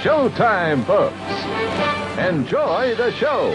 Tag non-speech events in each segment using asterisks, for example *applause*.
showtime, folks. Enjoy the show.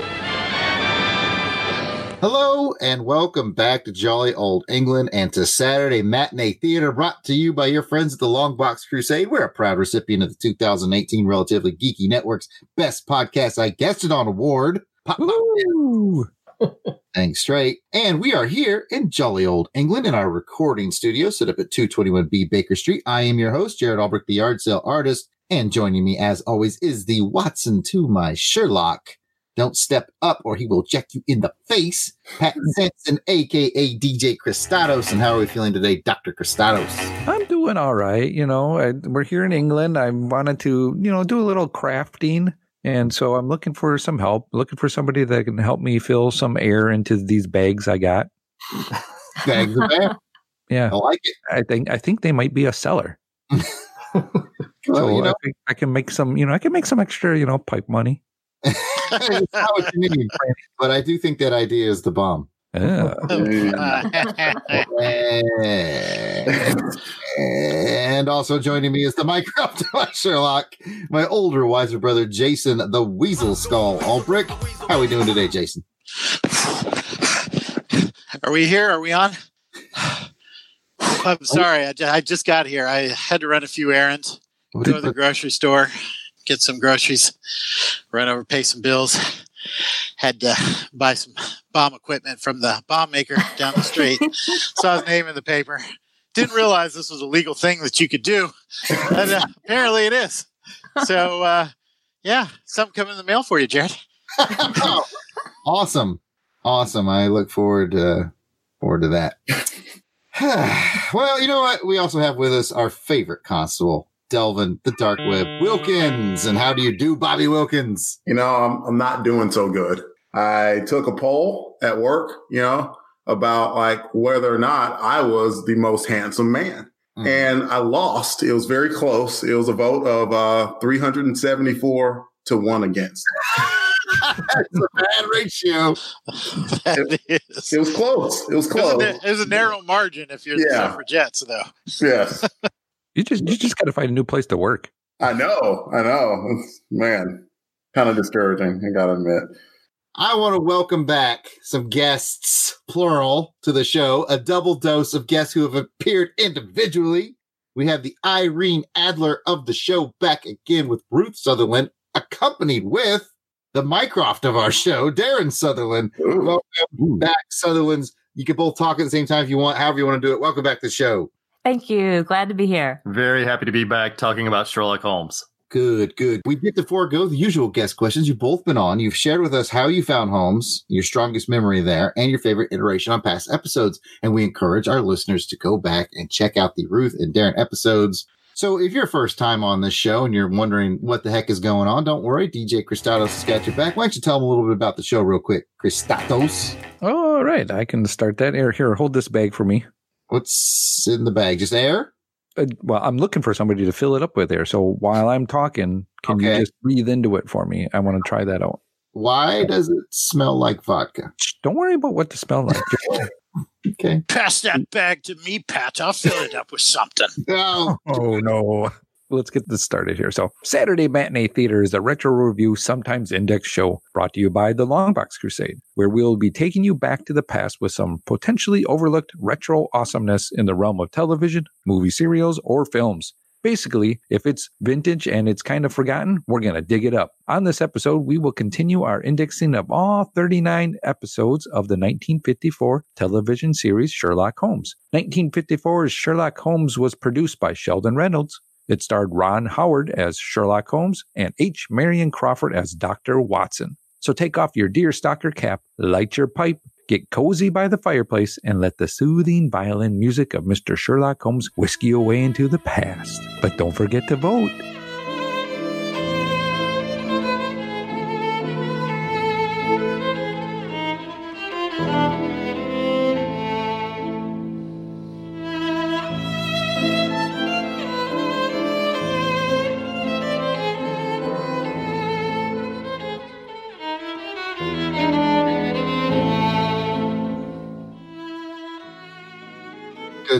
Hello and welcome back to Jolly Old England and to Saturday Matinee Theater brought to you by your friends at the Long Box Crusade. We're a proud recipient of the 2018 Relatively Geeky Network's Best Podcast I Guessed It On Award. Pop, pop. Thanks straight. And we are here in Jolly Old England in our recording studio set up at 221B Baker Street. I am your host, Jared Albrecht, the yard sale artist. And joining me as always is the Watson to my Sherlock. Don't step up or he will jack you in the face. Pat *laughs* Sanson, aka DJ Christados. And how are we feeling today, Dr. Christados? I'm doing all right. You know, I, we're here in England. I wanted to, you know, do a little crafting. And so I'm looking for some help, looking for somebody that can help me fill some air into these bags I got. Bags of air. *laughs* Yeah. I like it. I think I think they might be a seller. *laughs* Well, so you know, I, think I can make some, you know, I can make some extra, you know, pipe money. it's not what you mean. But I do think that idea is the bomb. Yeah. and also joining me is the Minecraft *laughs* Sherlock, my older, wiser brother, Jason, the Weasel Skull Albrecht. How are we doing today, Jason? Are we here? Are we on? *sighs* I'm sorry. I, I just got here. I had to run a few errands, go to the grocery store, get some groceries, run over, pay some bills. Had to buy some bomb equipment from the bomb maker down the street. *laughs* Saw his name in the paper. Didn't realize this was a legal thing that you could do. And, uh, apparently it is. So, uh, yeah, something coming in the mail for you, Jared. *laughs* awesome, awesome. I look forward to forward to that. *sighs* well, you know what? We also have with us our favorite constable, Delvin the Dark Web Wilkins. And how do you do, Bobby Wilkins? you know, I'm, I'm not doing so good. I took a poll at work, you know, about like whether or not I was the most handsome man. Mm. And I lost. It was very close. It was a vote of uh, 374 to one against. *laughs* *laughs* That's a bad ratio. That is. It was close. It was It was, close. a, it was a narrow margin if you're the Yeah. suffragettes, though. Yes. You just you just got to find a new place to work. I know. I know. It's- man, kind of discouraging. I got to admit. I want to welcome back some guests, plural, to the show. A double dose of guests who have appeared individually. We have the Irene Adler of the show back again with Ruth Sutherland, accompanied with the Mycroft of our show, Darren Sutherland. Ooh. Welcome back, Sutherlands. You can both talk at the same time if you want, however you want to do it. Welcome back to the show. Thank you. Glad to be here. Very happy to be back talking about Sherlock Holmes. Good, good. We get to forego the usual guest questions. You've both been on. You've shared with us how you found Holmes, your strongest memory there, and your favorite iteration on past episodes. And we encourage our listeners to go back and check out the Ruth and Darren episodes. So if you're first time on this show and you're wondering what the heck is going on, don't worry. DJ Christatos has got your back. Why don't you tell them a little bit about the show real quick? Christatos, All right, I can start that. Here, here, hold this bag for me. What's in the bag? Just air? Uh, well, I'm looking for somebody to fill it up with air. So while I'm talking, can Okay. you just breathe into it for me? I want to try that out. Why does it smell like vodka? Don't worry about what to smell like. *laughs* Okay. Pass that bag to me, Pat. I'll fill it up with something. *laughs* Oh, oh no. Let's get this started here. So, Saturday Matinee Theater is a retro review, sometimes index show brought to you by the Longbox Crusade, where we'll be taking you back to the past with some potentially overlooked retro awesomeness in the realm of television, movie serials, or films. Basically, if it's vintage and it's kind of forgotten, we're going to dig it up. On this episode, we will continue our indexing of all 39 episodes of the 1954 television series Sherlock Holmes. 1954's Sherlock Holmes was produced by Sheldon Reynolds. It starred Ron Howard as Sherlock Holmes and H. Marion Crawford as Dr. Watson. So take off your deerstalker cap, light your pipe, get cozy by the fireplace, and let the soothing violin music of Mr. Sherlock Holmes whisk you away into the past. But don't forget to vote.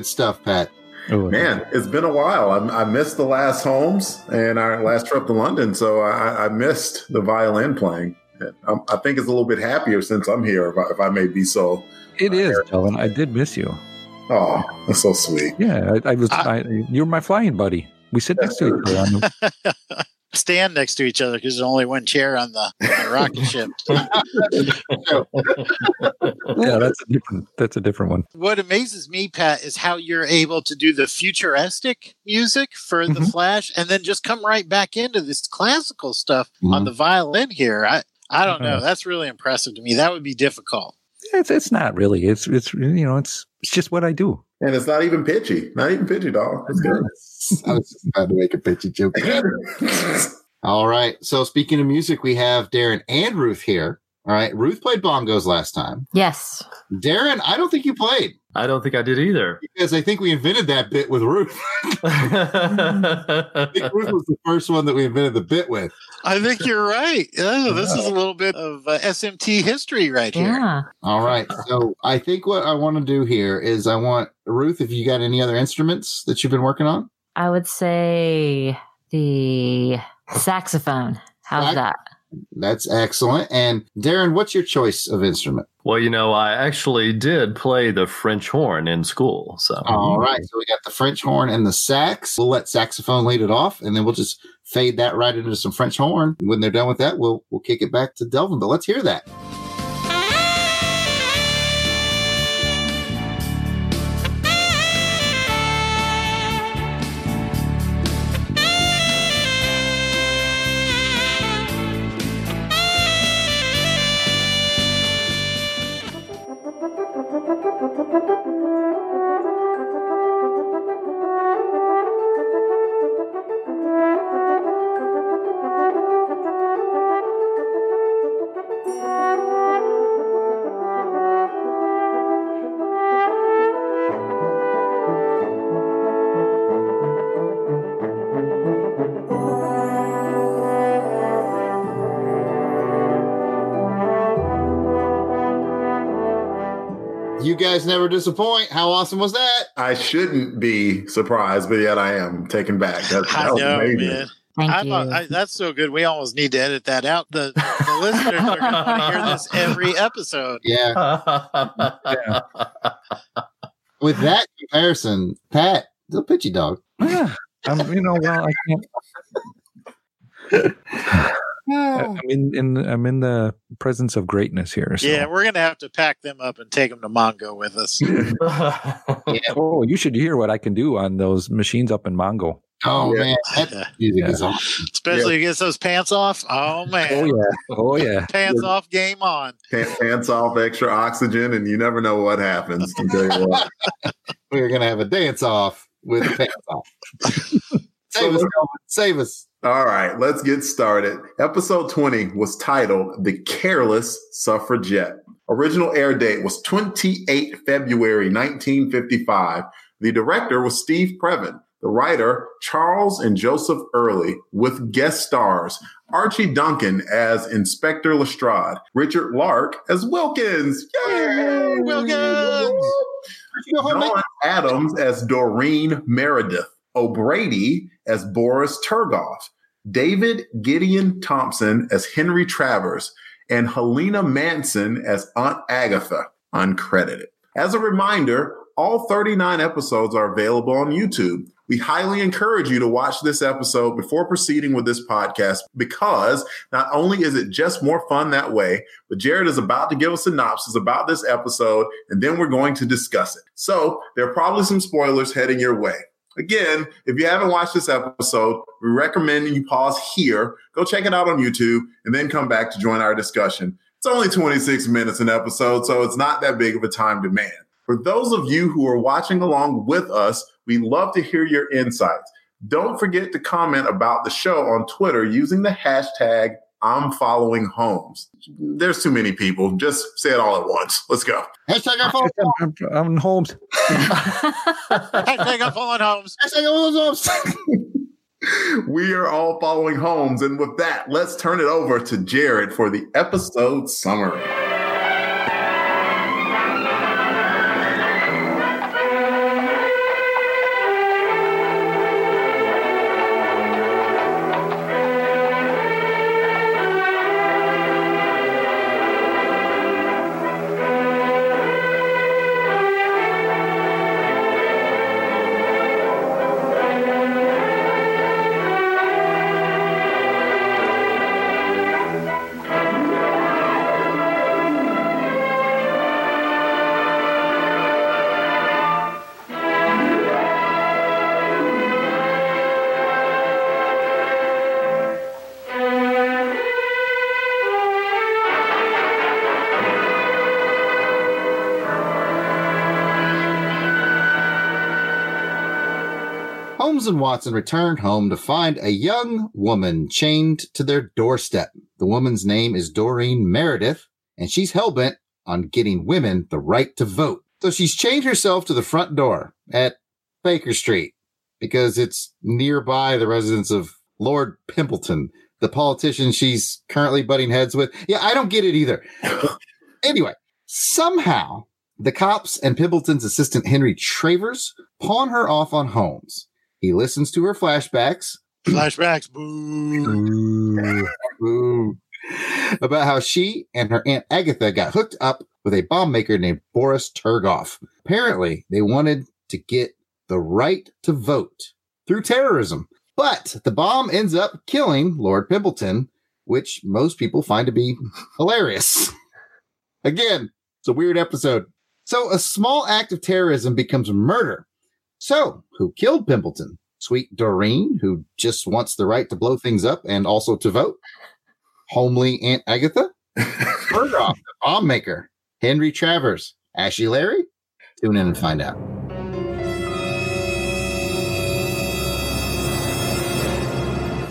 Good stuff, Pat. Oh, Man, it's been a while. I, I missed the last Holmes and our last trip to London, so I, I missed the violin playing. I, I think it's a little bit happier since I'm here, if I, if I may be so. It uh, is, Helen. I did miss you. Oh, that's so sweet. Yeah, I, I was. I- I, you're my flying buddy. We sit next to each other. *laughs* On the, Stand next to each other because there's only one chair on the, on the rocket *laughs* ship. yeah, that's a different. That's a different one. What amazes me, Pat, is how you're able to do the futuristic music for the Mhm. Flash, and then just come right back into this classical stuff on Mhm. the violin here. I I don't know. Mhm. That's really impressive to me. That would be difficult. It's it's not really. It's it's you know it's it's just what I do. And it's not even pitchy. Not even pitchy, dog. It's good. *laughs* I was just about to make a pitchy joke. *laughs* All right. So speaking of music, we have Darren and Ruth here. All right. Ruth played bongos last time. Yes. Darren, I don't think you played I don't think I did either. *laughs* because I think we invented that bit with Ruth. *laughs* I think Ruth was the first one that we invented the bit with. I think you're right. Oh, this is a little bit of uh, SMT history right here. Yeah. All right. So I think what I want to do here is I want Ruth, if you got any other instruments that you've been working on. I would say the saxophone. How's Sax- that? That's excellent. And Darren, what's your choice of instrument? well, you know, I actually did play the French horn in school. So All right. So we got the French horn and the sax. We'll let saxophone lead it off, and then we'll just fade that right into some French horn. When they're done with that, we'll we'll kick it back to Delvin. But let's hear that. Guys never disappoint. How awesome was that? I shouldn't be surprised, but yet I am taken back. *laughs* That, that I was know, amazing. man. Thank you. thought I, that's so good. We almost need to edit that out. The, the *laughs* listeners are going to hear this every episode. *laughs* Yeah. With that comparison, Pat, the pitchy dog. Yeah, I'm, you know, well, I can't. I'm hmm. in, in I'm in the presence of greatness here. So. Yeah, we're going to have to pack them up and take them to Mongo with us. *laughs* *laughs* Oh, you should hear what I can do on those machines up in Mongo. Oh Yeah. man, that music Yeah. is awesome. Especially if he gets those pants off. Oh, oh man. Oh yeah. Oh yeah. *laughs* Pants off, game on. Pants, pants off, extra oxygen, and you never know what happens. I'll tell you what. We're gonna have a dance off with pants off. Save us, Save us. All right, let's get started. Episode 20 was titled The Careless Suffragette. Original air date was 28 February 1955. The director was Steve Previn. The writer, Charles and Joseph Early, with guest stars Archie Duncan as Inspector Lestrade, Richard Larke as Wilkins. Yay! Wilkins! Dawn Addams as Doreen Meredith, O'Brady as Boris Turgoff, David Gideon Thompson as Henry Travers, and Helena Manson as Aunt Agatha, uncredited. As a reminder, all 39 episodes are available on YouTube. We highly encourage you to watch this episode before proceeding with this podcast because not only is it just more fun that way, but Jared is about to give a synopsis about this episode and then we're going to discuss it. So there are probably some spoilers heading your way. Again, if you haven't watched this episode, we recommend you pause here, go check it out on YouTube, and then come back to join our discussion. It's only 26 minutes an episode, so it's not that big of a time demand. For those of you who are watching along with us, we love to hear your insights. Don't forget to comment about the show on Twitter using the hashtag I'm following Holmes. There's too many people. Just say it all at once. Let's go. Hashtag our phone. I'm, I'm Holmes. Hashtag I'm pulling homes. Hashtag our phones. *laughs* we are all following Holmes. And with that, let's turn it over to Jared for the episode summary. Holmes and Watson returned home to find a young woman chained to their doorstep. The woman's name is Doreen Meredith, and she's hellbent on getting women the right to vote. So she's chained herself to the front door at Baker Street because it's nearby the residence of Lord Pimpleton, the politician she's currently butting heads with. Yeah, I don't get it either. *laughs* anyway, somehow the cops and Pimpleton's assistant Henry Travers pawn her off on Holmes. He listens to her flashbacks Flashbacks. Boo. Boo. about how she and her aunt Agatha got hooked up with a bomb maker named Boris Turgoff. Apparently, they wanted to get the right to vote through terrorism. But the bomb ends up killing Lord Pimpleton, which most people find to be hilarious. Again, it's a weird episode. So a small act of terrorism becomes murder. So who killed Pimpleton? Sweet Doreen, who just wants the right to blow things up and also to vote. Homely Aunt Agatha. Murdoch, the bomb maker. Henry Travers. Ashy Larry. Tune in and find out.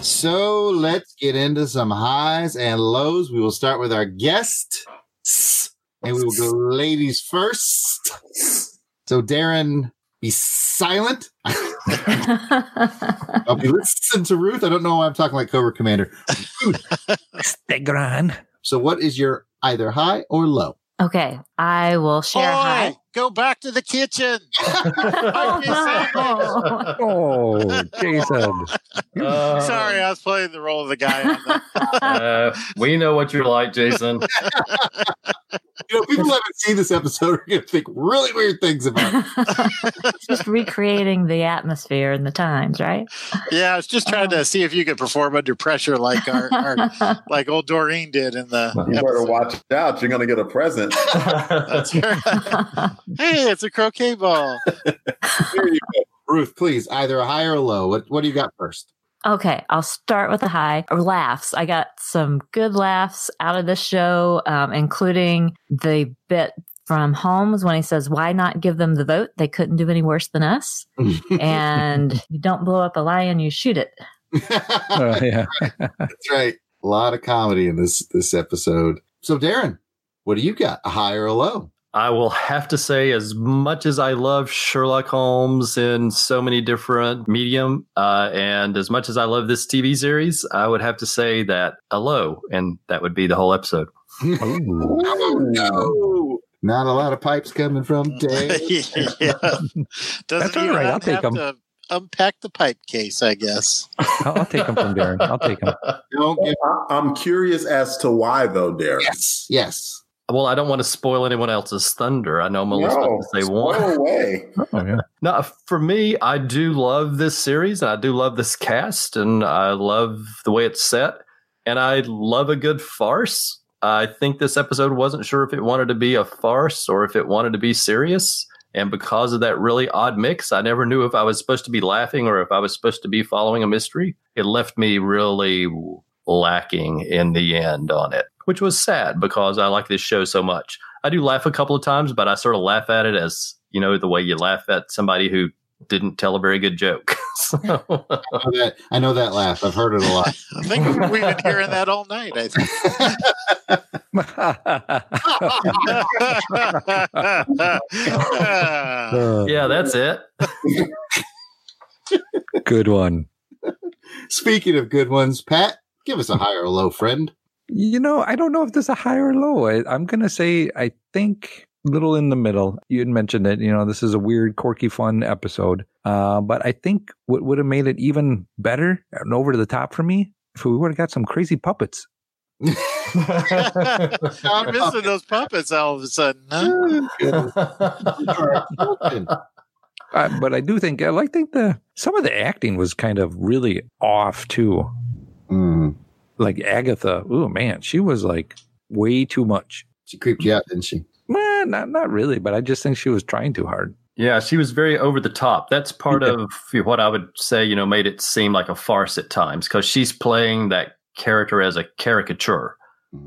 So let's get into some highs and lows. We will start with our guest. And we will go ladies first. So Darren, be silent. *laughs* *laughs* I'll be listening to Ruth. I don't know why I'm talking like Cobra Commander. *laughs* Stegron. So what is your either high or low? okay, I will share Boy, high. Go back to the kitchen. *laughs* Oh, Jason. Uh, *laughs* Sorry, I was playing the role of the guy. On the, *laughs* uh, we know what you're like, Jason. You know, people who haven't seen this episode are going to think really weird things about it. Just recreating the atmosphere and the times, right? yeah, I was just trying to see if you could perform under pressure like our, our like old Doreen did in the. You better episode. watch out. You're going to get a present. That's right. *laughs* hey, it's a croquet ball. Here you go. Ruth, please, either a high or a low. What, what do you got first? Okay, I'll start with a high. Laughs. I got some good laughs out of this show, um, including the bit from Holmes when he says, Why not give them the vote? They couldn't do any worse than us. *laughs* And you don't blow up a lion, you shoot it. Uh, *laughs* yeah. That's right. A lot of comedy in this this episode. So, Darren, what do you got? A high or a low? I will have to say, as much as I love Sherlock Holmes in so many different medium, uh, and as much as I love this TV series, I would have to say that a low, and that would be the whole episode. Oh, no. Not a lot of pipes coming from *laughs* Dave. yeah. Doesn't That's all you right, I'll have take 'em. to unpack the pipe case, I guess. I'll, I'll take them from Darren. I'll take them. Don't give I- I'm curious as to why, though, Darren. yes, yes. Well, I don't want to spoil anyone else's thunder. I know I'm only supposed to say one. away. Oh, yeah. No, for me, I do love this series. And I do love this cast, and I love the way it's set, and I love a good farce. I think this episode wasn't sure if it wanted to be a farce or if it wanted to be serious. And because of that really odd mix, I never knew if I was supposed to be laughing or if I was supposed to be following a mystery. It left me really lacking in the end on it, which was sad because I like this show so much. I do laugh a couple of times, but I sort of laugh at it as, you know, the way you laugh at somebody who didn't tell a very good joke. *laughs* so, I know that, I know that laugh. I've heard it a lot. I think we've been hearing that all night, I think. *laughs* yeah, that's it. Good one. Speaking of good ones, Pat, give us a high or a low friend. You know, I don't know if there's a high or low. I, I'm going to say, I think little in the middle. You had mentioned it. You know, this is a weird, quirky, fun episode. Uh, but I think what would have made it even better and over the top for me if we would have got some crazy puppets. *laughs* I'm missing those puppets all of a sudden, huh? *laughs* Uh, but I do think I like think the some of the acting was kind of really off too. Mm. Like Agatha, oh man, she was like way too much. She creeped you out, didn't she? Well, not not really, but I just think she was trying too hard. Yeah, she was very over the top. That's part Yeah. of what I would say, you know, made it seem like a farce at times because she's playing that character as a caricature.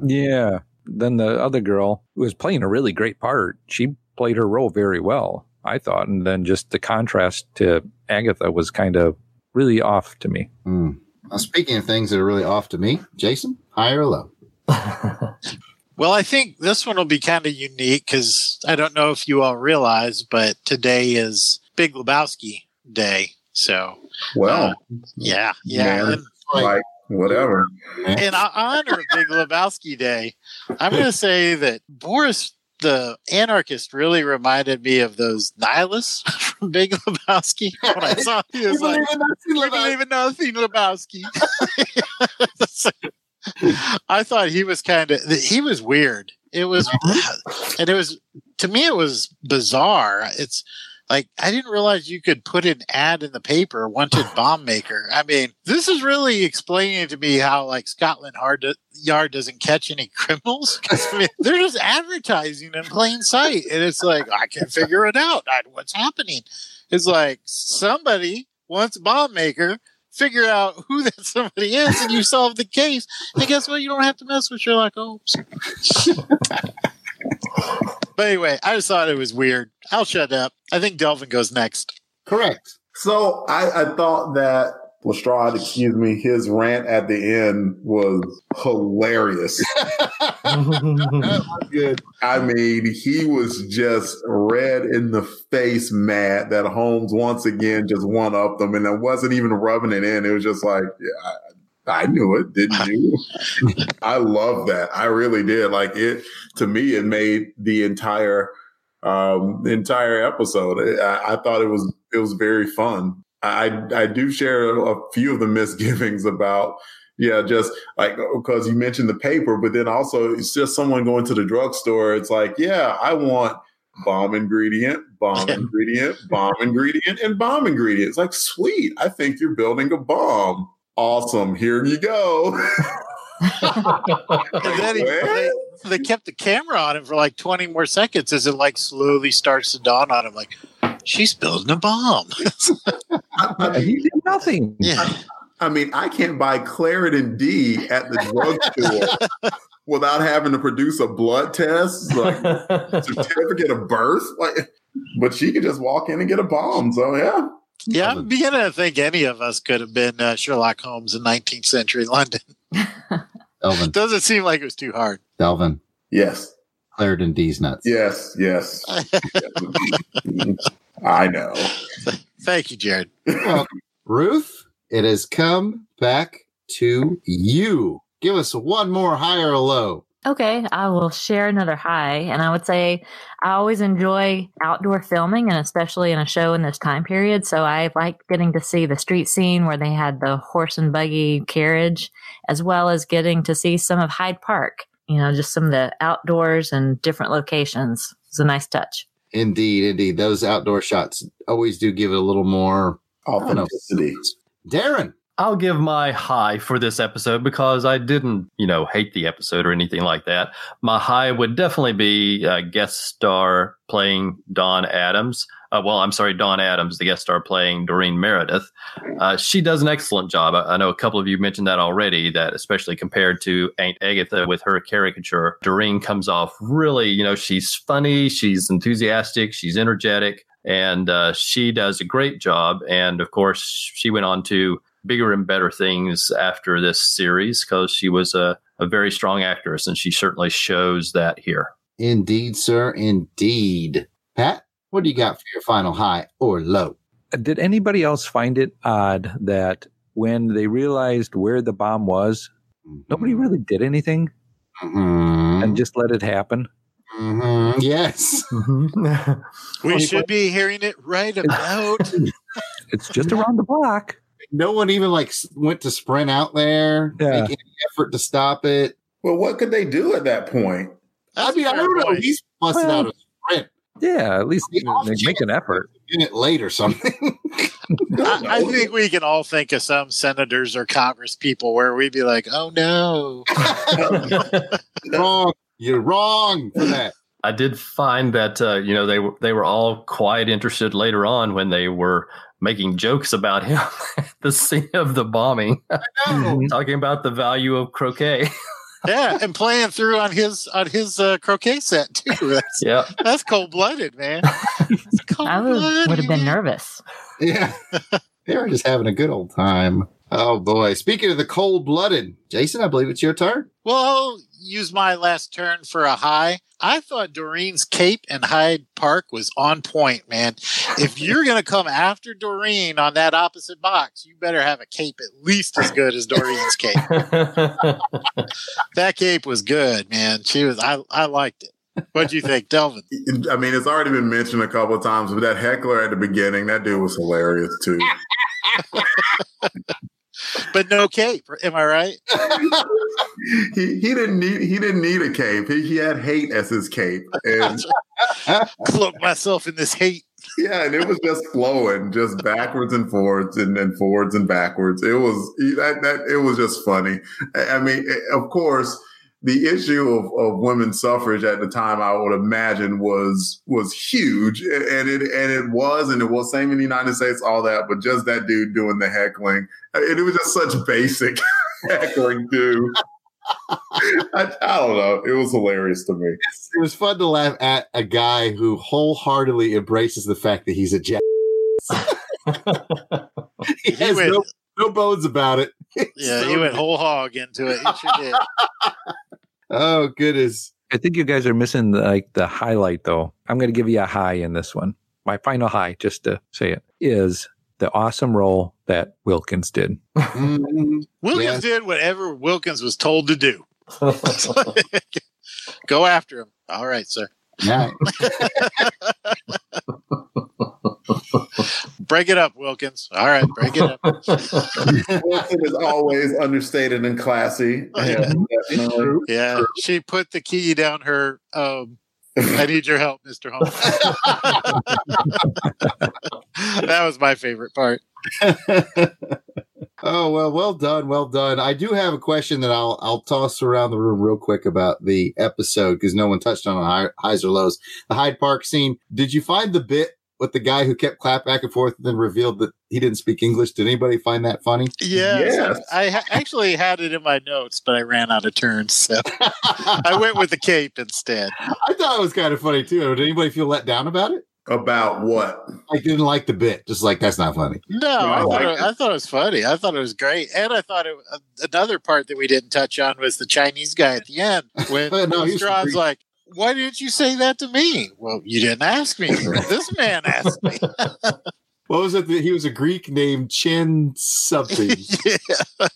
Yeah. Then the other girl who was playing a really great part, she played her role very well. I thought. And then just the contrast to Agatha was kind of really off to me. Mm. Now, speaking of things that are really off to me, Jason, high or low? *laughs* Well, I think this one will be kind of unique because I don't know if you all realize, but today is Big Lebowski Day. So, Well, uh, yeah, yeah. Man. And, like whatever. in honor of Big Lebowski Day, I'm going to say that Boris the anarchist really reminded me of those nihilists *laughs* from *laughs* Big Lebowski. *laughs* When I saw he was like, we believe in nothing, Lebowski. *laughs* I thought he was kind of he was weird. It was, and it was to me it was bizarre. It's like I didn't realize you could put an ad in the paper, wanted *sighs* bomb maker. I mean, this is really explaining to me how like Scotland Yard doesn't catch any criminals. I mean, they're just advertising in plain sight, and it's like I can't figure it out. What's happening? It's like somebody wants bomb maker figure out who *laughs* that somebody is and you solve the case. And guess what? You don't have to mess with Sherlock oh, Holmes. *laughs* but anyway, I just thought it was weird. I'll shut up. I think Delvin goes next. Correct. So I, I thought that Lestrade, excuse me, his rant at the end was hilarious. *laughs* good. I mean, he was just red in the face mad that Holmes once again just one up them and it wasn't even rubbing it in. It was just like, yeah, I, knew it, didn't you? *laughs* I love that. I really did. Like it to me, it made the entire um the entire episode. I, I thought it was it was very fun. I I do share a few of the *laughs* misgivings about yeah, just like because you mentioned the paper, but then also it's just someone going to the drugstore. It's like, yeah, I want bomb ingredient, bomb *laughs* ingredient, bomb ingredient, and bomb ingredient. It's like, sweet. I think you're building a bomb. Awesome. Here you go. and then he, *laughs* they, they kept the camera on him for like 20 more seconds as it like slowly starts to dawn on him like she's building a bomb *laughs* he did nothing yeah I mean, I can't buy Claritin D at the drugstore *laughs* without having to produce a blood test, like certificate of birth. Like, but she could just walk in and get a bomb. So yeah, yeah. I'm beginning to think any of us could have been uh, Sherlock Holmes in 19th century London. *laughs* Elvin. Doesn't seem like it was too hard. Elvin. Yes. Claritin D's nuts. Yes. Yes. *laughs* I know. Thank you, Jared. Well, Ruth, it has come back to you. Give us one more high or low. Okay, I will share another high. And I would say I always enjoy outdoor filming and especially in a show in this time period. So I like getting to see the street scene where they had the horse and buggy carriage, as well as getting to see some of Hyde Park, you know, just some of the outdoors and different locations. It's a nice touch. Indeed, indeed. Those outdoor shots always do give it a little more authenticity. Darren. I'll give my high for this episode because I didn't, you know, hate the episode or anything like that. My high would definitely be a guest star playing Dawn Addams. Uh, well, I'm sorry, Dawn Addams, the guest star playing Doreen Meredith. Uh, she does an excellent job. I, I, know a couple of you mentioned that already, that especially compared to Aunt Agatha with her caricature, Doreen comes off really, you know, she's funny, she's enthusiastic, she's energetic, and uh, she does a great job. And of course, she went on to bigger and better things after this series because she was a, a very strong actress and she certainly shows that here. Indeed, sir. Indeed. Pat, what do you got for your final high or low? Did anybody else find it odd that when they realized where the bomb was, mm-hmm. nobody really did anything mm-hmm. and just let it happen? Mm-hmm. Yes. *laughs* we should be hearing it right about. *laughs* it's just around the block no one even like went to sprint out there, yeah. make any effort to stop it. Well, what could they do at that point? That's I mean, I don't know. He's busted well, out a sprint. Yeah, at least make an effort. A minute late or something. *laughs* I, I, think we can all think of some senators or Congress people where we'd be like, "Oh no, *laughs* wrong! You're wrong for that." I did find that uh, you know they were they were all quite interested later on when they were making jokes about him *laughs* at the scene of the bombing, *laughs* talking about the value of croquet. *laughs* yeah, and playing through on his on his uh, croquet set too. That's, yeah. that's cold blooded, man. I would, would have been nervous. Yeah. they were just having a good old time. Oh boy. Speaking of the cold blooded, Jason, I believe it's your turn. Well, I'll use my last turn for a high. I thought Doreen's cape in Hyde Park was on point, man. If you're going to come after Doreen on that opposite box, you better have a cape at least as good as Doreen's cape. *laughs* that cape was good, man. She was, I, I liked it. What'd you think, Delvin? *laughs* I mean, it's already been mentioned a couple of times, but that heckler at the beginning, that dude was hilarious too. *laughs* but no cape. Am I right? *laughs* he he didn't need he didn't need a cape. He, he had hate as his cape, and *laughs* cloak myself in this hate. Yeah, and it was just flowing, just backwards and forwards, and then forwards and backwards. It was that that it was just funny. I mean, eh, of course the issue of, of women's suffrage at the time, I would imagine, was was huge, and it and it was, and it was same in the United States, all that. But just that dude doing the heckling, and it was just such basic *laughs* heckling dude. I, I, don't know. It was hilarious to me. It was fun to laugh at a guy who wholeheartedly embraces the fact that he's a jack. *laughs* he has no, no bones about it. *laughs* Yeah, so he went whole hog into it. He sure did. Oh goodness! I think you guys are missing the, like the highlight though. I'm going to give you a high in this one. My final high, just to say it, is the awesome role that Wilkins did. Mm-hmm. *laughs* Wilkins yeah. did whatever Wilkins was told to do. *laughs* *laughs* Go after him. All right, sir. Yeah. Break it up, Wilkins. All right, break it up. *laughs* Wilkins is always understated and classy. Yeah, yeah. she put the key down her. Um, I need your help, Mister Holmes. *laughs* that was my favorite part. *laughs* oh well, well done, well done. I do have a question that I'll I'll toss around the room real quick about the episode because no one touched on high, highs or lows. The Hyde Park scene. Did you find the bit with the guy who kept clap back and forth and then revealed that he didn't speak English. Did anybody find that funny? Yeah, yes. I ha- actually had it in my notes, but I ran out of turns. So I went with the cape instead. *laughs* I thought it was kind of funny too. Did anybody feel let down about it? About what? I didn't like the bit. Just like that's not funny. No, no I, thought it, I thought it was funny. I thought it was great, and I thought it. Uh, another part that we didn't touch on was the Chinese guy at the end *laughs* when no, Strawn's like, why didn't you say that to me? Well, you didn't ask me. this man asked me. *laughs* what was it? That he was a Greek named Chin something. *laughs* yeah.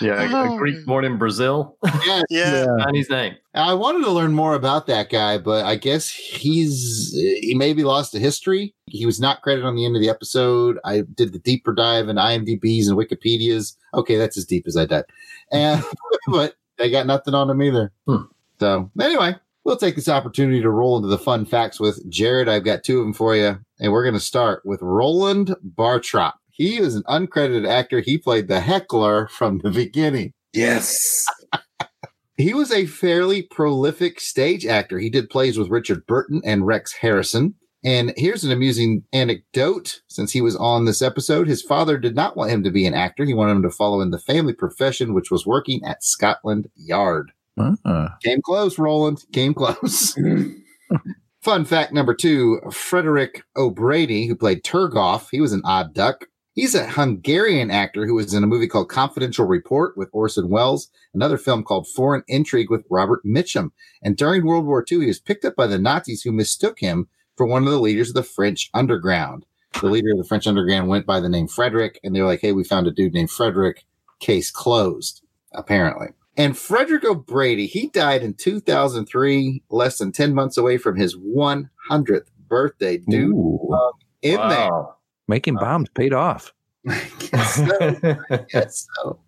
Yeah, a, a Greek oh. born in Brazil. *laughs* Yeah, yeah, Chinese name. I wanted to learn more about that guy, but I guess he's he maybe lost to history. He was not credited on the end of the episode. I did the deeper dive in IMDb's and Wikipedia's. Okay, that's as deep as I did, and but they got nothing on him either. Hmm. So anyway, we'll take this opportunity to roll into the fun facts with Jared. I've got two of them for you, and we're going to start with Roland Bartrop. He is an uncredited actor. He played the heckler from the beginning. Yes. *laughs* he was a fairly prolific stage actor. He did plays with Richard Burton and Rex Harrison. And here's an amusing anecdote. Since he was on this episode, his father did not want him to be an actor. He wanted him to follow in the family profession, which was working at Scotland Yard. Ah. Uh-uh. Came close, Roland. Came close. *laughs* Fun fact number two Frederick O'Brady, who played Turgoff, he was an odd duck. He's a Hungarian actor who was in a movie called Confidential Report with Orson Welles, another film called Foreign Intrigue with Robert Mitchum. And during World War II, he was picked up by the Nazis who mistook him for one of the leaders of the French underground. The leader of the French underground went by the name Frederick, and they were like, hey, we found a dude named Frederick. Case closed, apparently. And Frederick O'Brady, he died in 2003, less than 10 months away from his 100th birthday. Dude, um, in wow. there. Making bombs paid off. *laughs* guess so. guess so.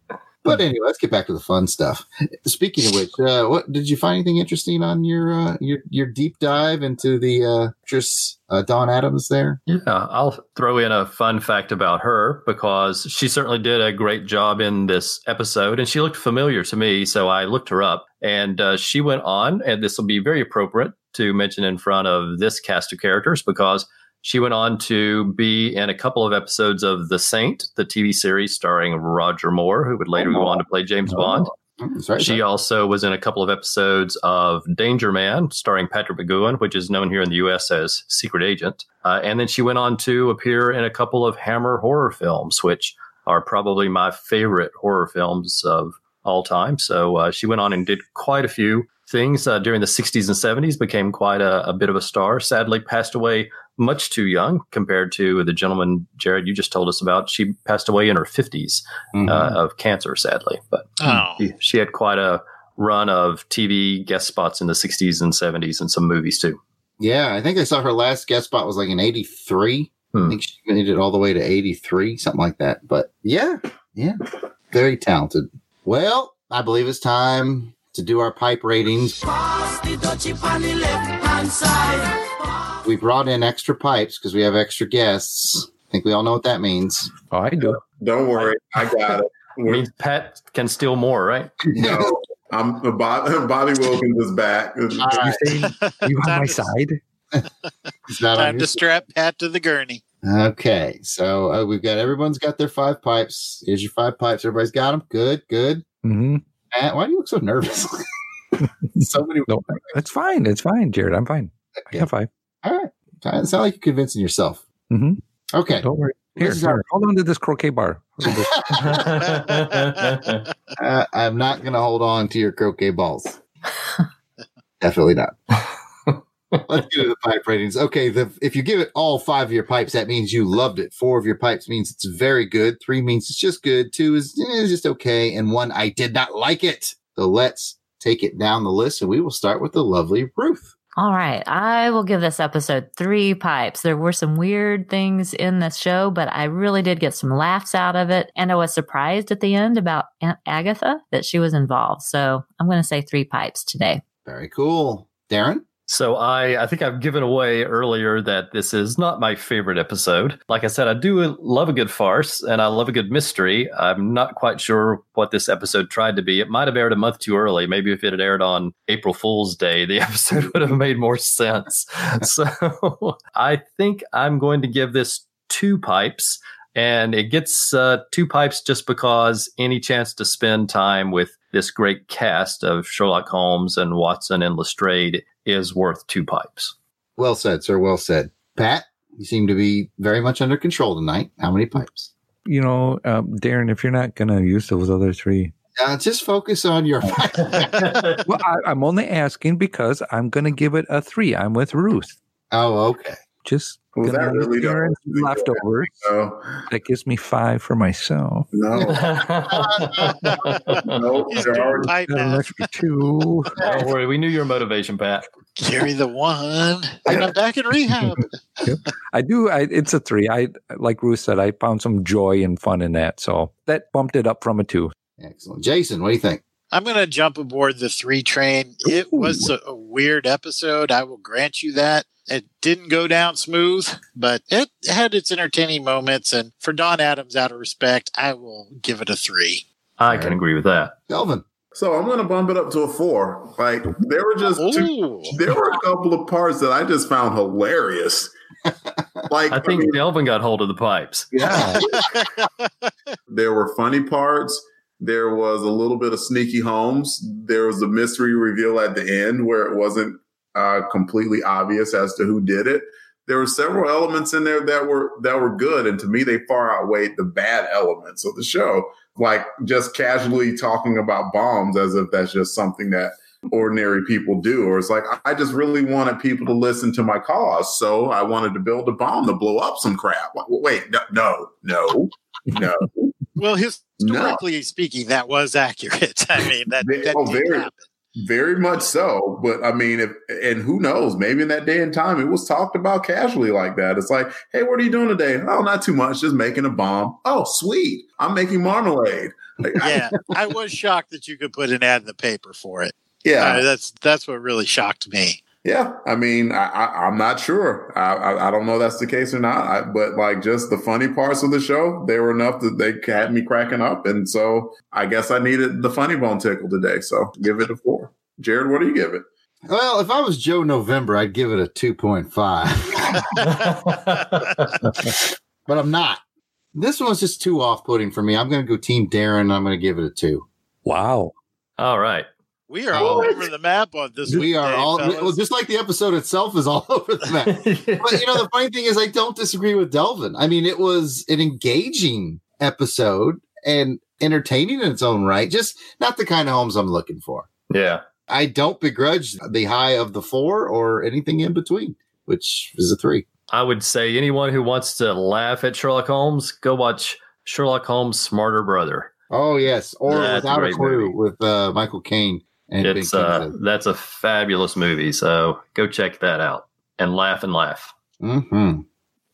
But anyway, let's get back to the fun stuff. Speaking of which, uh, what did you find anything interesting on your uh, your your deep dive into the uh, uh, Dawn Addams there? Yeah, I'll throw in a fun fact about her because she certainly did a great job in this episode, and she looked familiar to me, so I looked her up, and uh, she went on, and this will be very appropriate to mention in front of this cast of characters because she went on to be in a couple of episodes of The Saint, the TV series starring Roger Moore, who would later go on to play James Bond. Mm, right. She also was in a couple of episodes of Danger Man, starring Patrick McGoohan, which is known here in the U.S. as Secret Agent. Uh, and then she went on to appear in a couple of Hammer horror films, which are probably my favorite horror films of all time. So uh, she went on and did quite a few things uh, during the 60s and 70s, became quite a, a bit of a star. Sadly, passed away much too young compared to the gentleman, Jared, you just told us about. She passed away in her 50s Mhm. uh, of cancer, sadly. But Oh. she, she had quite a run of TV guest spots in the 60s and 70s and some movies too. yeah, I think I saw her last guest spot was like in 83. I Hmm. think she made it all the way to 83, something like that. But yeah, yeah, very talented. Well, I believe it's time to do our pipe ratings. We brought in extra pipes because we have extra guests. I think we all know what that means. Oh, I do. Don't worry, I got it. It means Pat can steal more, right? *laughs* no, I'm Bob, Bobby Wilkins is back. You say *laughs* you on my side? *laughs* It's not on Time to strap Pat to the gurney. Okay, so uh, we've got everyone's got their five pipes. Here's your five pipes. Everybody's got them. Good, good. hmm Matt, why do you look so nervous? so many. No, it's fine. It's fine, Jared. I'm fine. I Okay. got five. All right. It sounds like you're convincing yourself. hmm Okay. Don't worry. Here, here, our- hold on to this croquet bar. *laughs* Uh, I'm not going to hold on to your croquet balls. *laughs* Definitely not. Let's get to the pipe ratings. Okay, the, if you give it all five of your pipes, that means you loved it. Four of your pipes means it's very good. Three means it's just good. Two is eh, just okay. And one, I did not like it. So let's take it down the list and we will start with the lovely Ruth. All right. I will give this episode three pipes. There were some weird things in this show, but I really did get some laughs out of it. And I was surprised at the end about Aunt Agatha that she was involved. So I'm going to say three pipes today. Very cool. Darren? So I, I think I've given away earlier that this is not my favorite episode. Like I said, I do love a good farce and I love a good mystery. I'm not quite sure what this episode tried to be. It might have aired a month too early. Maybe if it had aired on April Fool's Day, the *laughs* episode would have made more sense. *laughs* so I think I'm going to give this two pipes. And it gets uh, two pipes just because any chance to spend time with this great cast of Sherlock Holmes and Watson and Lestrade is worth two pipes. Well said, sir. Well said. Pat, you seem to be very much under control tonight. How many pipes? you know, um, Darren, if you're not going to use those other three, Uh, just focus on your. *laughs* well, I, I'm only asking because I'm going to give it a three. I'm with Ruth. oh, okay. Just Was gonna that really the Darren's only thing that leftovers. No, That gives me five for myself. no, *laughs* no. *laughs* There are, pipe an math. extra two. *laughs* Don't worry, we knew your motivation, Pat. Carry the one. I'm back in rehab. I do. I, it's a three. I like Ruth said. I found some joy and fun in that, so that bumped it up from a two. Excellent. Jason, what do you think? I'm going to jump aboard the three train. It was a, a weird episode. I will grant you that. It didn't go down smooth, but it had its entertaining moments. And for Dawn Addams, out of respect, I will give it a three. I can agree with that. Delvin. so I'm going to bump it up to a four. Like there were just two, there were a couple of parts that I just found hilarious. *laughs* Like I think mean, Delvin got hold of the pipes. Yeah. *laughs* there were funny parts. There was a little bit of sneaky Holmes. There was a mystery reveal at the end where it wasn't uh, completely obvious as to who did it. There were several elements in there that were that were good, and to me, they far outweighed the bad elements of the show. Like just casually talking about bombs as if that's just something that ordinary people do, or it's like I just really wanted people to listen to my cause, so I wanted to build a bomb to blow up some crap. Like, Wait, no, no, no, no. Well, historically speaking, that was accurate. *laughs* I mean, that, that oh, did very. happen. Very much so. But I mean, if and who knows, maybe in that day and time it was talked about casually like that. It's like, hey, what are you doing today? Oh, not too much, just making a bomb. Oh, sweet. I'm making marmalade. Like, Yeah, *laughs* I was shocked that you could put an ad in the paper for it. yeah. Uh, that's that's what really shocked me. Yeah, I mean, I, I, I'm not sure. I, I, I don't know if that's the case or not. I, but like, just the funny parts of the show, they were enough that they had me cracking up, and so I guess I needed the funny bone tickle today. So give it a four. Jared, what do you give it? Well, if I was Joe November, I'd give it a 2.5, *laughs* but I'm not. This one was just too off putting for me. I'm going to go Team Darren. I'm going to give it a two. Wow. All right. We are all over the map on this. We are weekday, all well, just like the episode itself is all *laughs* over the map. *laughs* but you know, the funny thing is, I don't disagree with Delvin. I mean, it was an engaging episode and entertaining in its own right. Just not the kind of Holmes I'm looking for. yeah. I don't begrudge the high of the four or anything in between, which is a three. I would say anyone who wants to laugh at Sherlock Holmes, go watch Sherlock Holmes' Smarter Brother. Oh yes, or That's without a clue movie. with uh, Michael Caine and It's Big uh that's a fabulous movie, so go check that out and laugh and laugh. hmm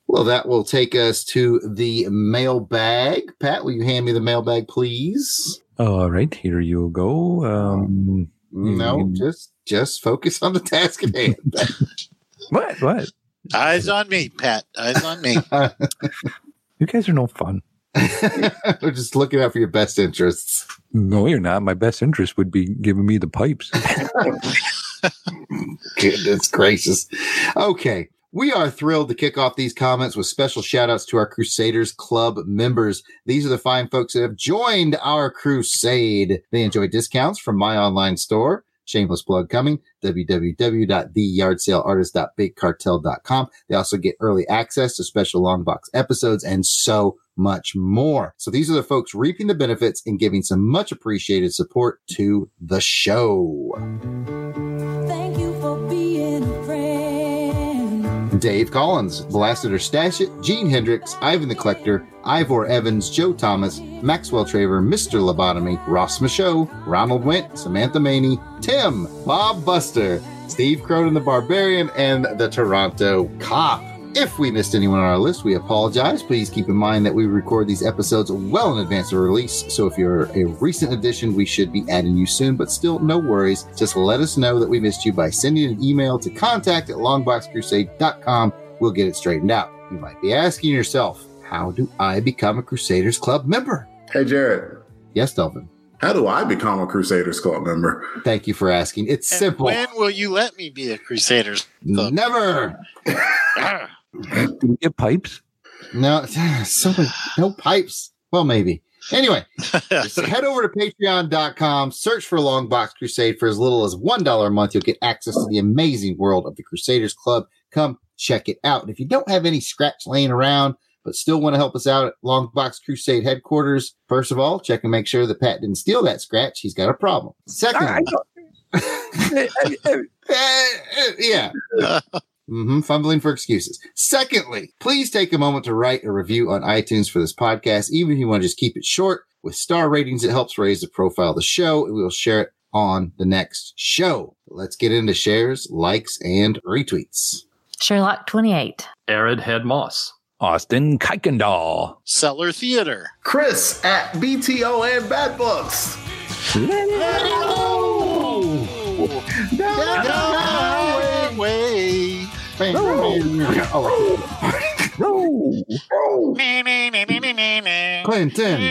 Well, that will take us to the mailbag. Pat, will you hand me the mailbag, please? All right, here you go. Um, No, Mm. just just focus on the task at hand. *laughs* *laughs* what? What? Eyes on me, Pat. Eyes on me. *laughs* You guys are no fun. We're just looking out for your best interests. No, you're not. My best interest would be giving me the pipes. *laughs* *laughs* Goodness gracious. Okay. We are thrilled to kick off these comments with special shout outs to our Crusaders Club members. These are the fine folks that have joined our crusade. They enjoy discounts from my online store. Shameless plug coming. www.theyardsaleartist.bigcartel.com. They also get early access to special long box episodes and so much more. So these are the folks reaping the benefits and giving some much appreciated support to the show. Dave Collins, Blasted Stashit, Gene Hendricks, Ivan the Collector, Ivor Evans, Joe Thomas, Maxwell Traver, Mr. Lobotomy, Ross Michaud, Ronald Went, Samantha Maney, Tim, Bob Buster, Steve Cronin the Barbarian, and the Toronto Cop. If we missed anyone on our list, we apologize. Please keep in mind that we record these episodes well in advance of release. So if you're a recent addition, we should be adding you soon, but still no worries. Just let us know that we missed you by sending an email to contact at longboxcrusade.com. We'll get it straightened out. You might be asking yourself, how do I become a Crusaders Club member? Hey, Jared, Yes, Delvin. how do I become a Crusaders Club member? Thank you for asking. It's And simple. when will you let me be a Crusaders? Club? Never. *laughs* Do we get pipes? No, *laughs* so no pipes. Well, maybe. Anyway, *laughs* just head over to patreon.com, search for Long Box Crusade for as little as $1 a month. You'll get access to the amazing world of the Crusaders Club. Come check it out. And if you don't have any scratch laying around, but still want to help us out at Long Box Crusade headquarters, first of all, check and make sure that Pat didn't steal that scratch. He's got a problem. Secondly, *laughs* eh, yeah. Hmm fumbling for excuses. Secondly, please take a moment to write a review on iTunes for this podcast. Even if you want to just keep it short with star ratings, it helps raise the profile of the show, and we will share it on the next show. Let's get into shares, likes, and retweets. Sherlock 28. Arid Head Moss. Austin Kuykendall. Cellar Theater. Chris at BTO and Bad Books. Down way. Oh, Clinton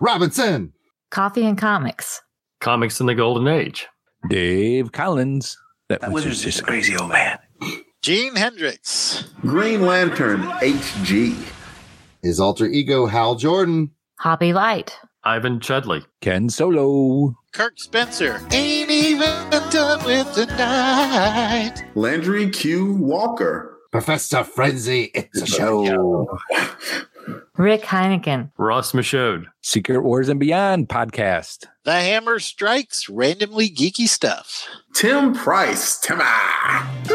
Robinson. Coffee and Comics. Comics in the Golden Age. Dave Collins. That wizard's just a crazy old man. Gene Hendricks. Green Lantern HG. His alter ego, Hal Jordan. Hobby Light. Ivan Chudley. Ken Solo. Kirk Spencer. Ain't even done with the night. Landry Q. Walker. Professor Frenzy. It's a show. *laughs* Rick Heineken. Ross Michaud. Secret Wars and Beyond podcast. The Hammer Strikes. Randomly geeky stuff. Tim Price. Timma. Ah. *laughs*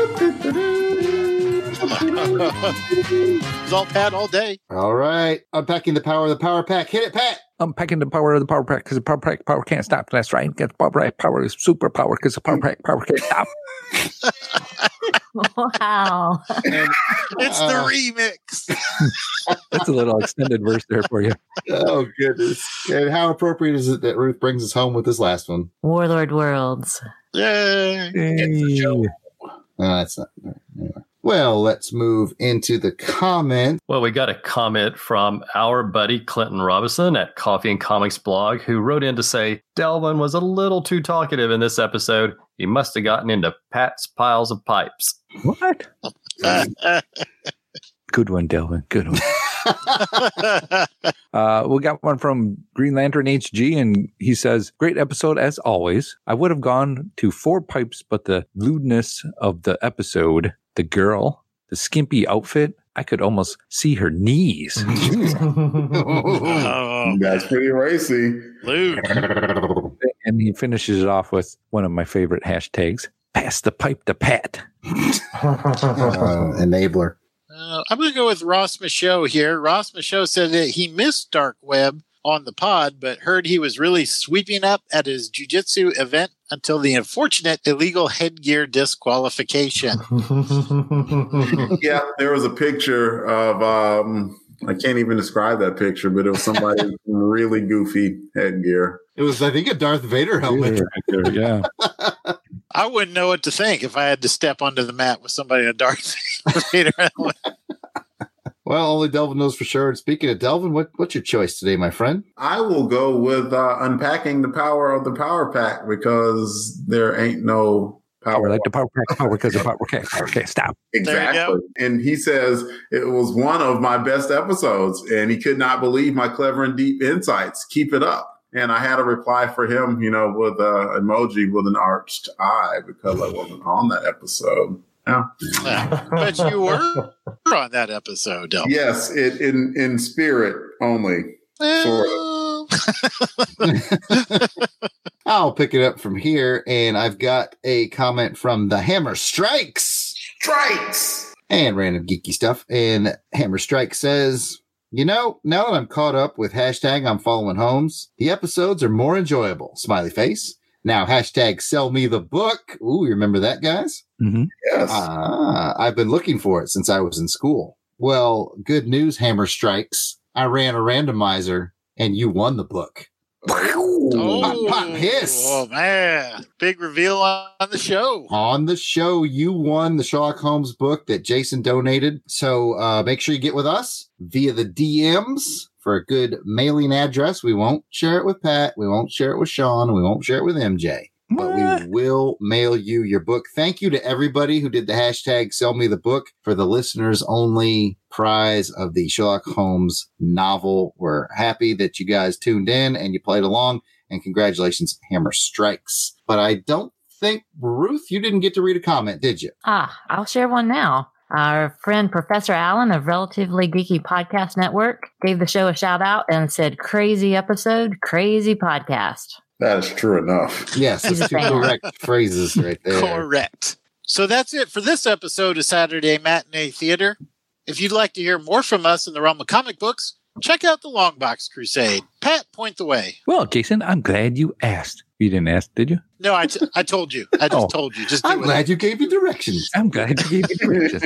It's all Pat all day. All right. Unpacking the power of the power pack. Hit it, Pat. Unpacking the power of the power pack because the power pack power can't stop. That's right. Get the power pack power is super power because the power pack power can't stop. *laughs* Wow. It's Uh, the remix. *laughs* That's a little extended verse there for you. Oh, goodness. And how appropriate is it that Ruth brings us home with this last one? Warlord Worlds. Yay. Hey. No, that's not. Anyway. Well, let's move into the comment. Well, we got a comment from our buddy Clinton Robinson at Coffee and Comics blog who wrote in to say Delvin was a little too talkative in this episode. He must have gotten into Pat's piles of pipes. What? *laughs* Good one, Delvin. Good one. *laughs* *laughs* Uh, we got one from Green Lantern HG, and he says, Great episode as always. I would have gone to four pipes, but the lewdness of the episode, the girl, the skimpy outfit, I could almost see her knees. *laughs* oh, That's pretty racy. lewd. *laughs* and he finishes it off with one of my favorite hashtags pass the pipe to Pat. Uh, enabler. Uh, I'm going to go with Ross Michaud here. Ross Michaud said that he missed Dark Web on the pod, but heard he was really sweeping up at his jujitsu event until the unfortunate illegal headgear disqualification. *laughs* yeah, there was a picture of um I can't even describe that picture, but it was somebody *laughs* with really goofy headgear. It was, I think, a Darth Vader helmet. yeah. *laughs* I wouldn't know what to think if I had to step onto the mat with somebody in a Darth Vader helmet. Well, only Delvin knows for sure. And speaking of Delvin, what, what's your choice today, my friend? I will go with uh, unpacking the power of the power pack because there ain't no Power power like the power pack, power because the power. Okay, okay, stop. Exactly. And he says it was one of my best episodes, and he could not believe my clever and deep insights. Keep it up. And I had a reply for him, you know, with a emoji with an arched eye because I wasn't on that episode. Yeah. Yeah. but you were on that episode, Del. Yes, it in in spirit only. Well, *laughs* I'll pick it up from here. And I've got a comment from the Hammer Strikes. Strikes. and random geeky stuff. And Hammer Strike says, you know, now that I'm caught up with hashtag I'm following Holmes, the episodes are more enjoyable. Smiley face. Now hashtag sell me the book. Ooh, you remember that, guys? hmm Yes. Ah, I've been looking for it since I was in school. Well, good news, Hammer Strikes. I ran a randomizer and you won the book. Pop, pop, hiss. Oh man, big reveal on, on the show. on the show you won the sherlock holmes book that jason donated. So uh, make sure you get with us via the dms for a good mailing address. We won't share it with pat. We won't share it with sean. We won't share it with mj but we will mail you your book thank you to everybody who did the hashtag sell me the book for the listeners only prize of the sherlock holmes novel we're happy that you guys tuned in and you played along and congratulations, Hammer Strikes. But I don't think, Ruth, you didn't get to read a comment, did you? Ah, I'll share one now. Our friend Professor Allen of Relatively Geeky Podcast Network gave the show a shout out and said, Crazy episode, crazy podcast. That is true enough. Yes, He's that's two correct phrases right there. Correct. So that's it for this episode of Saturday Matinee Theater. If you'd like to hear more from us in the realm of comic books, check out the Longbox Crusade. Pat, point the way. Well, Jason, I'm glad you asked. You didn't ask, did you? No, I, t- I told you. I just Oh. told you. Just do I'm it. glad you gave me directions. I'm glad you gave me directions.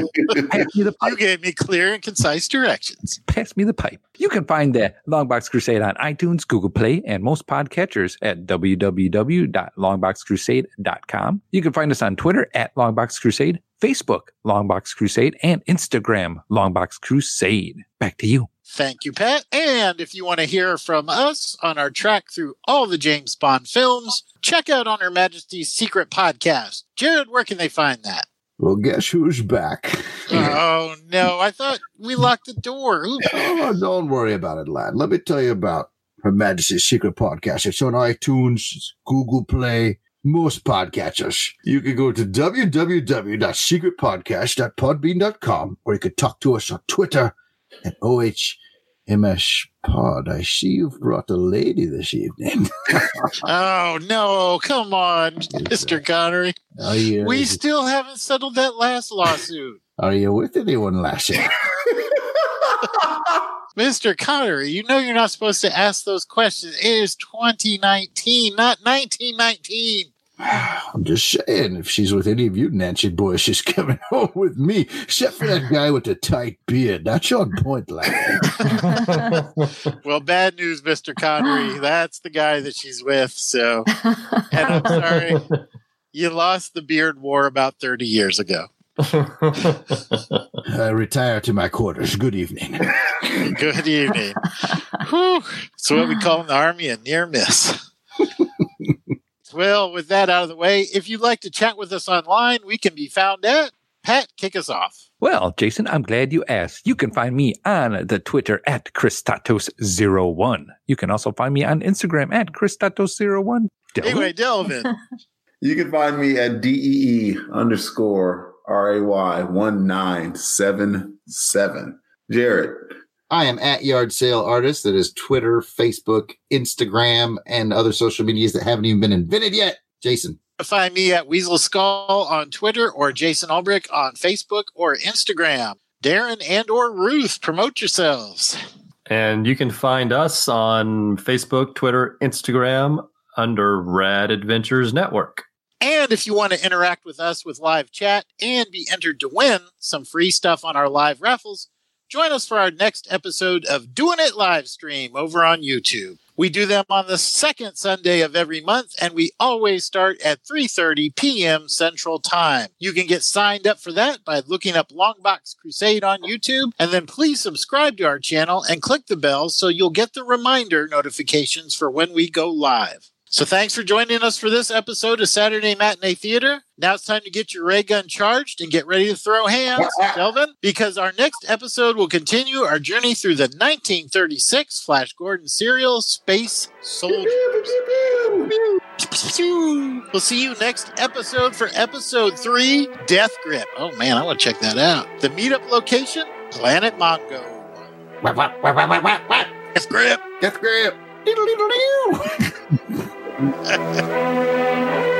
Pass me the You gave me clear and concise directions. Pass me the pipe. You can find the Longbox Crusade on iTunes, Google Play, and most podcatchers at www.longboxcrusade.com. You can find us on Twitter at Longbox Crusade, Facebook, Longbox Crusade, and Instagram, Longbox Crusade. Back to you. Thank you, Pat. And if you want to hear from us on our track through all the James Bond films, check out On Her Majesty's Secret Podcast. Jared, where can they find that? Well, guess who's back? *laughs* Oh, no. I thought we locked the door. Oops. *laughs* oh, don't worry about it, lad. Let me tell you about Her Majesty's Secret Podcast. It's on iTunes, Google Play, most podcatchers. You can go to www.secretpodcast.podbean.com or you can talk to us on Twitter at OHMS Pod. I see you've brought a lady this evening. *laughs* Oh, no. Come on, Mr. Connery. Are you, We still haven't settled that last lawsuit. *laughs* are you with anyone, Lassie? *laughs* Mr. Connery, you know you're not supposed to ask those questions. It is 2019, not 1919. I'm just saying, if she's with any of you Nancy boys, she's coming *laughs* home with me, except for that guy with the tight beard. That's on point, lad. Well, bad news, Mr. Connery. *gasps* That's the guy that she's with. So, and I'm sorry, you lost the beard war about 30 years ago. *laughs* I retire to my quarters. Good evening. Good evening. *laughs* Whew. It's what we call in the Army a near miss. Well, with that out of the way, if you'd like to chat with us online, we can be found at Pat, kick us off. Well, Jason, I'm glad you asked. You can find me on the Twitter at Christatos01. You can also find me on Instagram at Christatos01. Dylan? Anyway, Delvin. *laughs* You can find me at DEE underscore RAY 1977. Jared. I am at Yard Sale Artist. That is Twitter, Facebook, Instagram, and other social medias that haven't even been invented yet. Jason. Find me at Weasel Skull on Twitter or Jason Ulbrich on Facebook or Instagram. Darren and or Ruth, promote yourselves. And you can find us on Facebook, Twitter, Instagram under Rad Adventures Network. And if you want to interact with us with live chat and be entered to win some free stuff on our live raffles, join us for our next episode of Doing It live stream over on YouTube. We do them on the second Sunday of every month, and we always start at 3:30 p.m. Central Time. You can get signed up for that by looking up Longbox Crusade on YouTube, and then please subscribe to our channel and click the bell so you'll get the reminder notifications for when we go live. So thanks for joining us for this episode of Saturday Matinee Theater. Now it's time to get your ray gun charged and get ready to throw hands, *laughs* Delvin, because our next episode will continue our journey through the 1936 Flash Gordon serial Space Soldiers. We'll see you next episode for episode three, Death Grip. Oh man, I want to check that out. The meetup location, Planet Mongo. Death Grip. Death Grip. *laughs* Ha ha ha.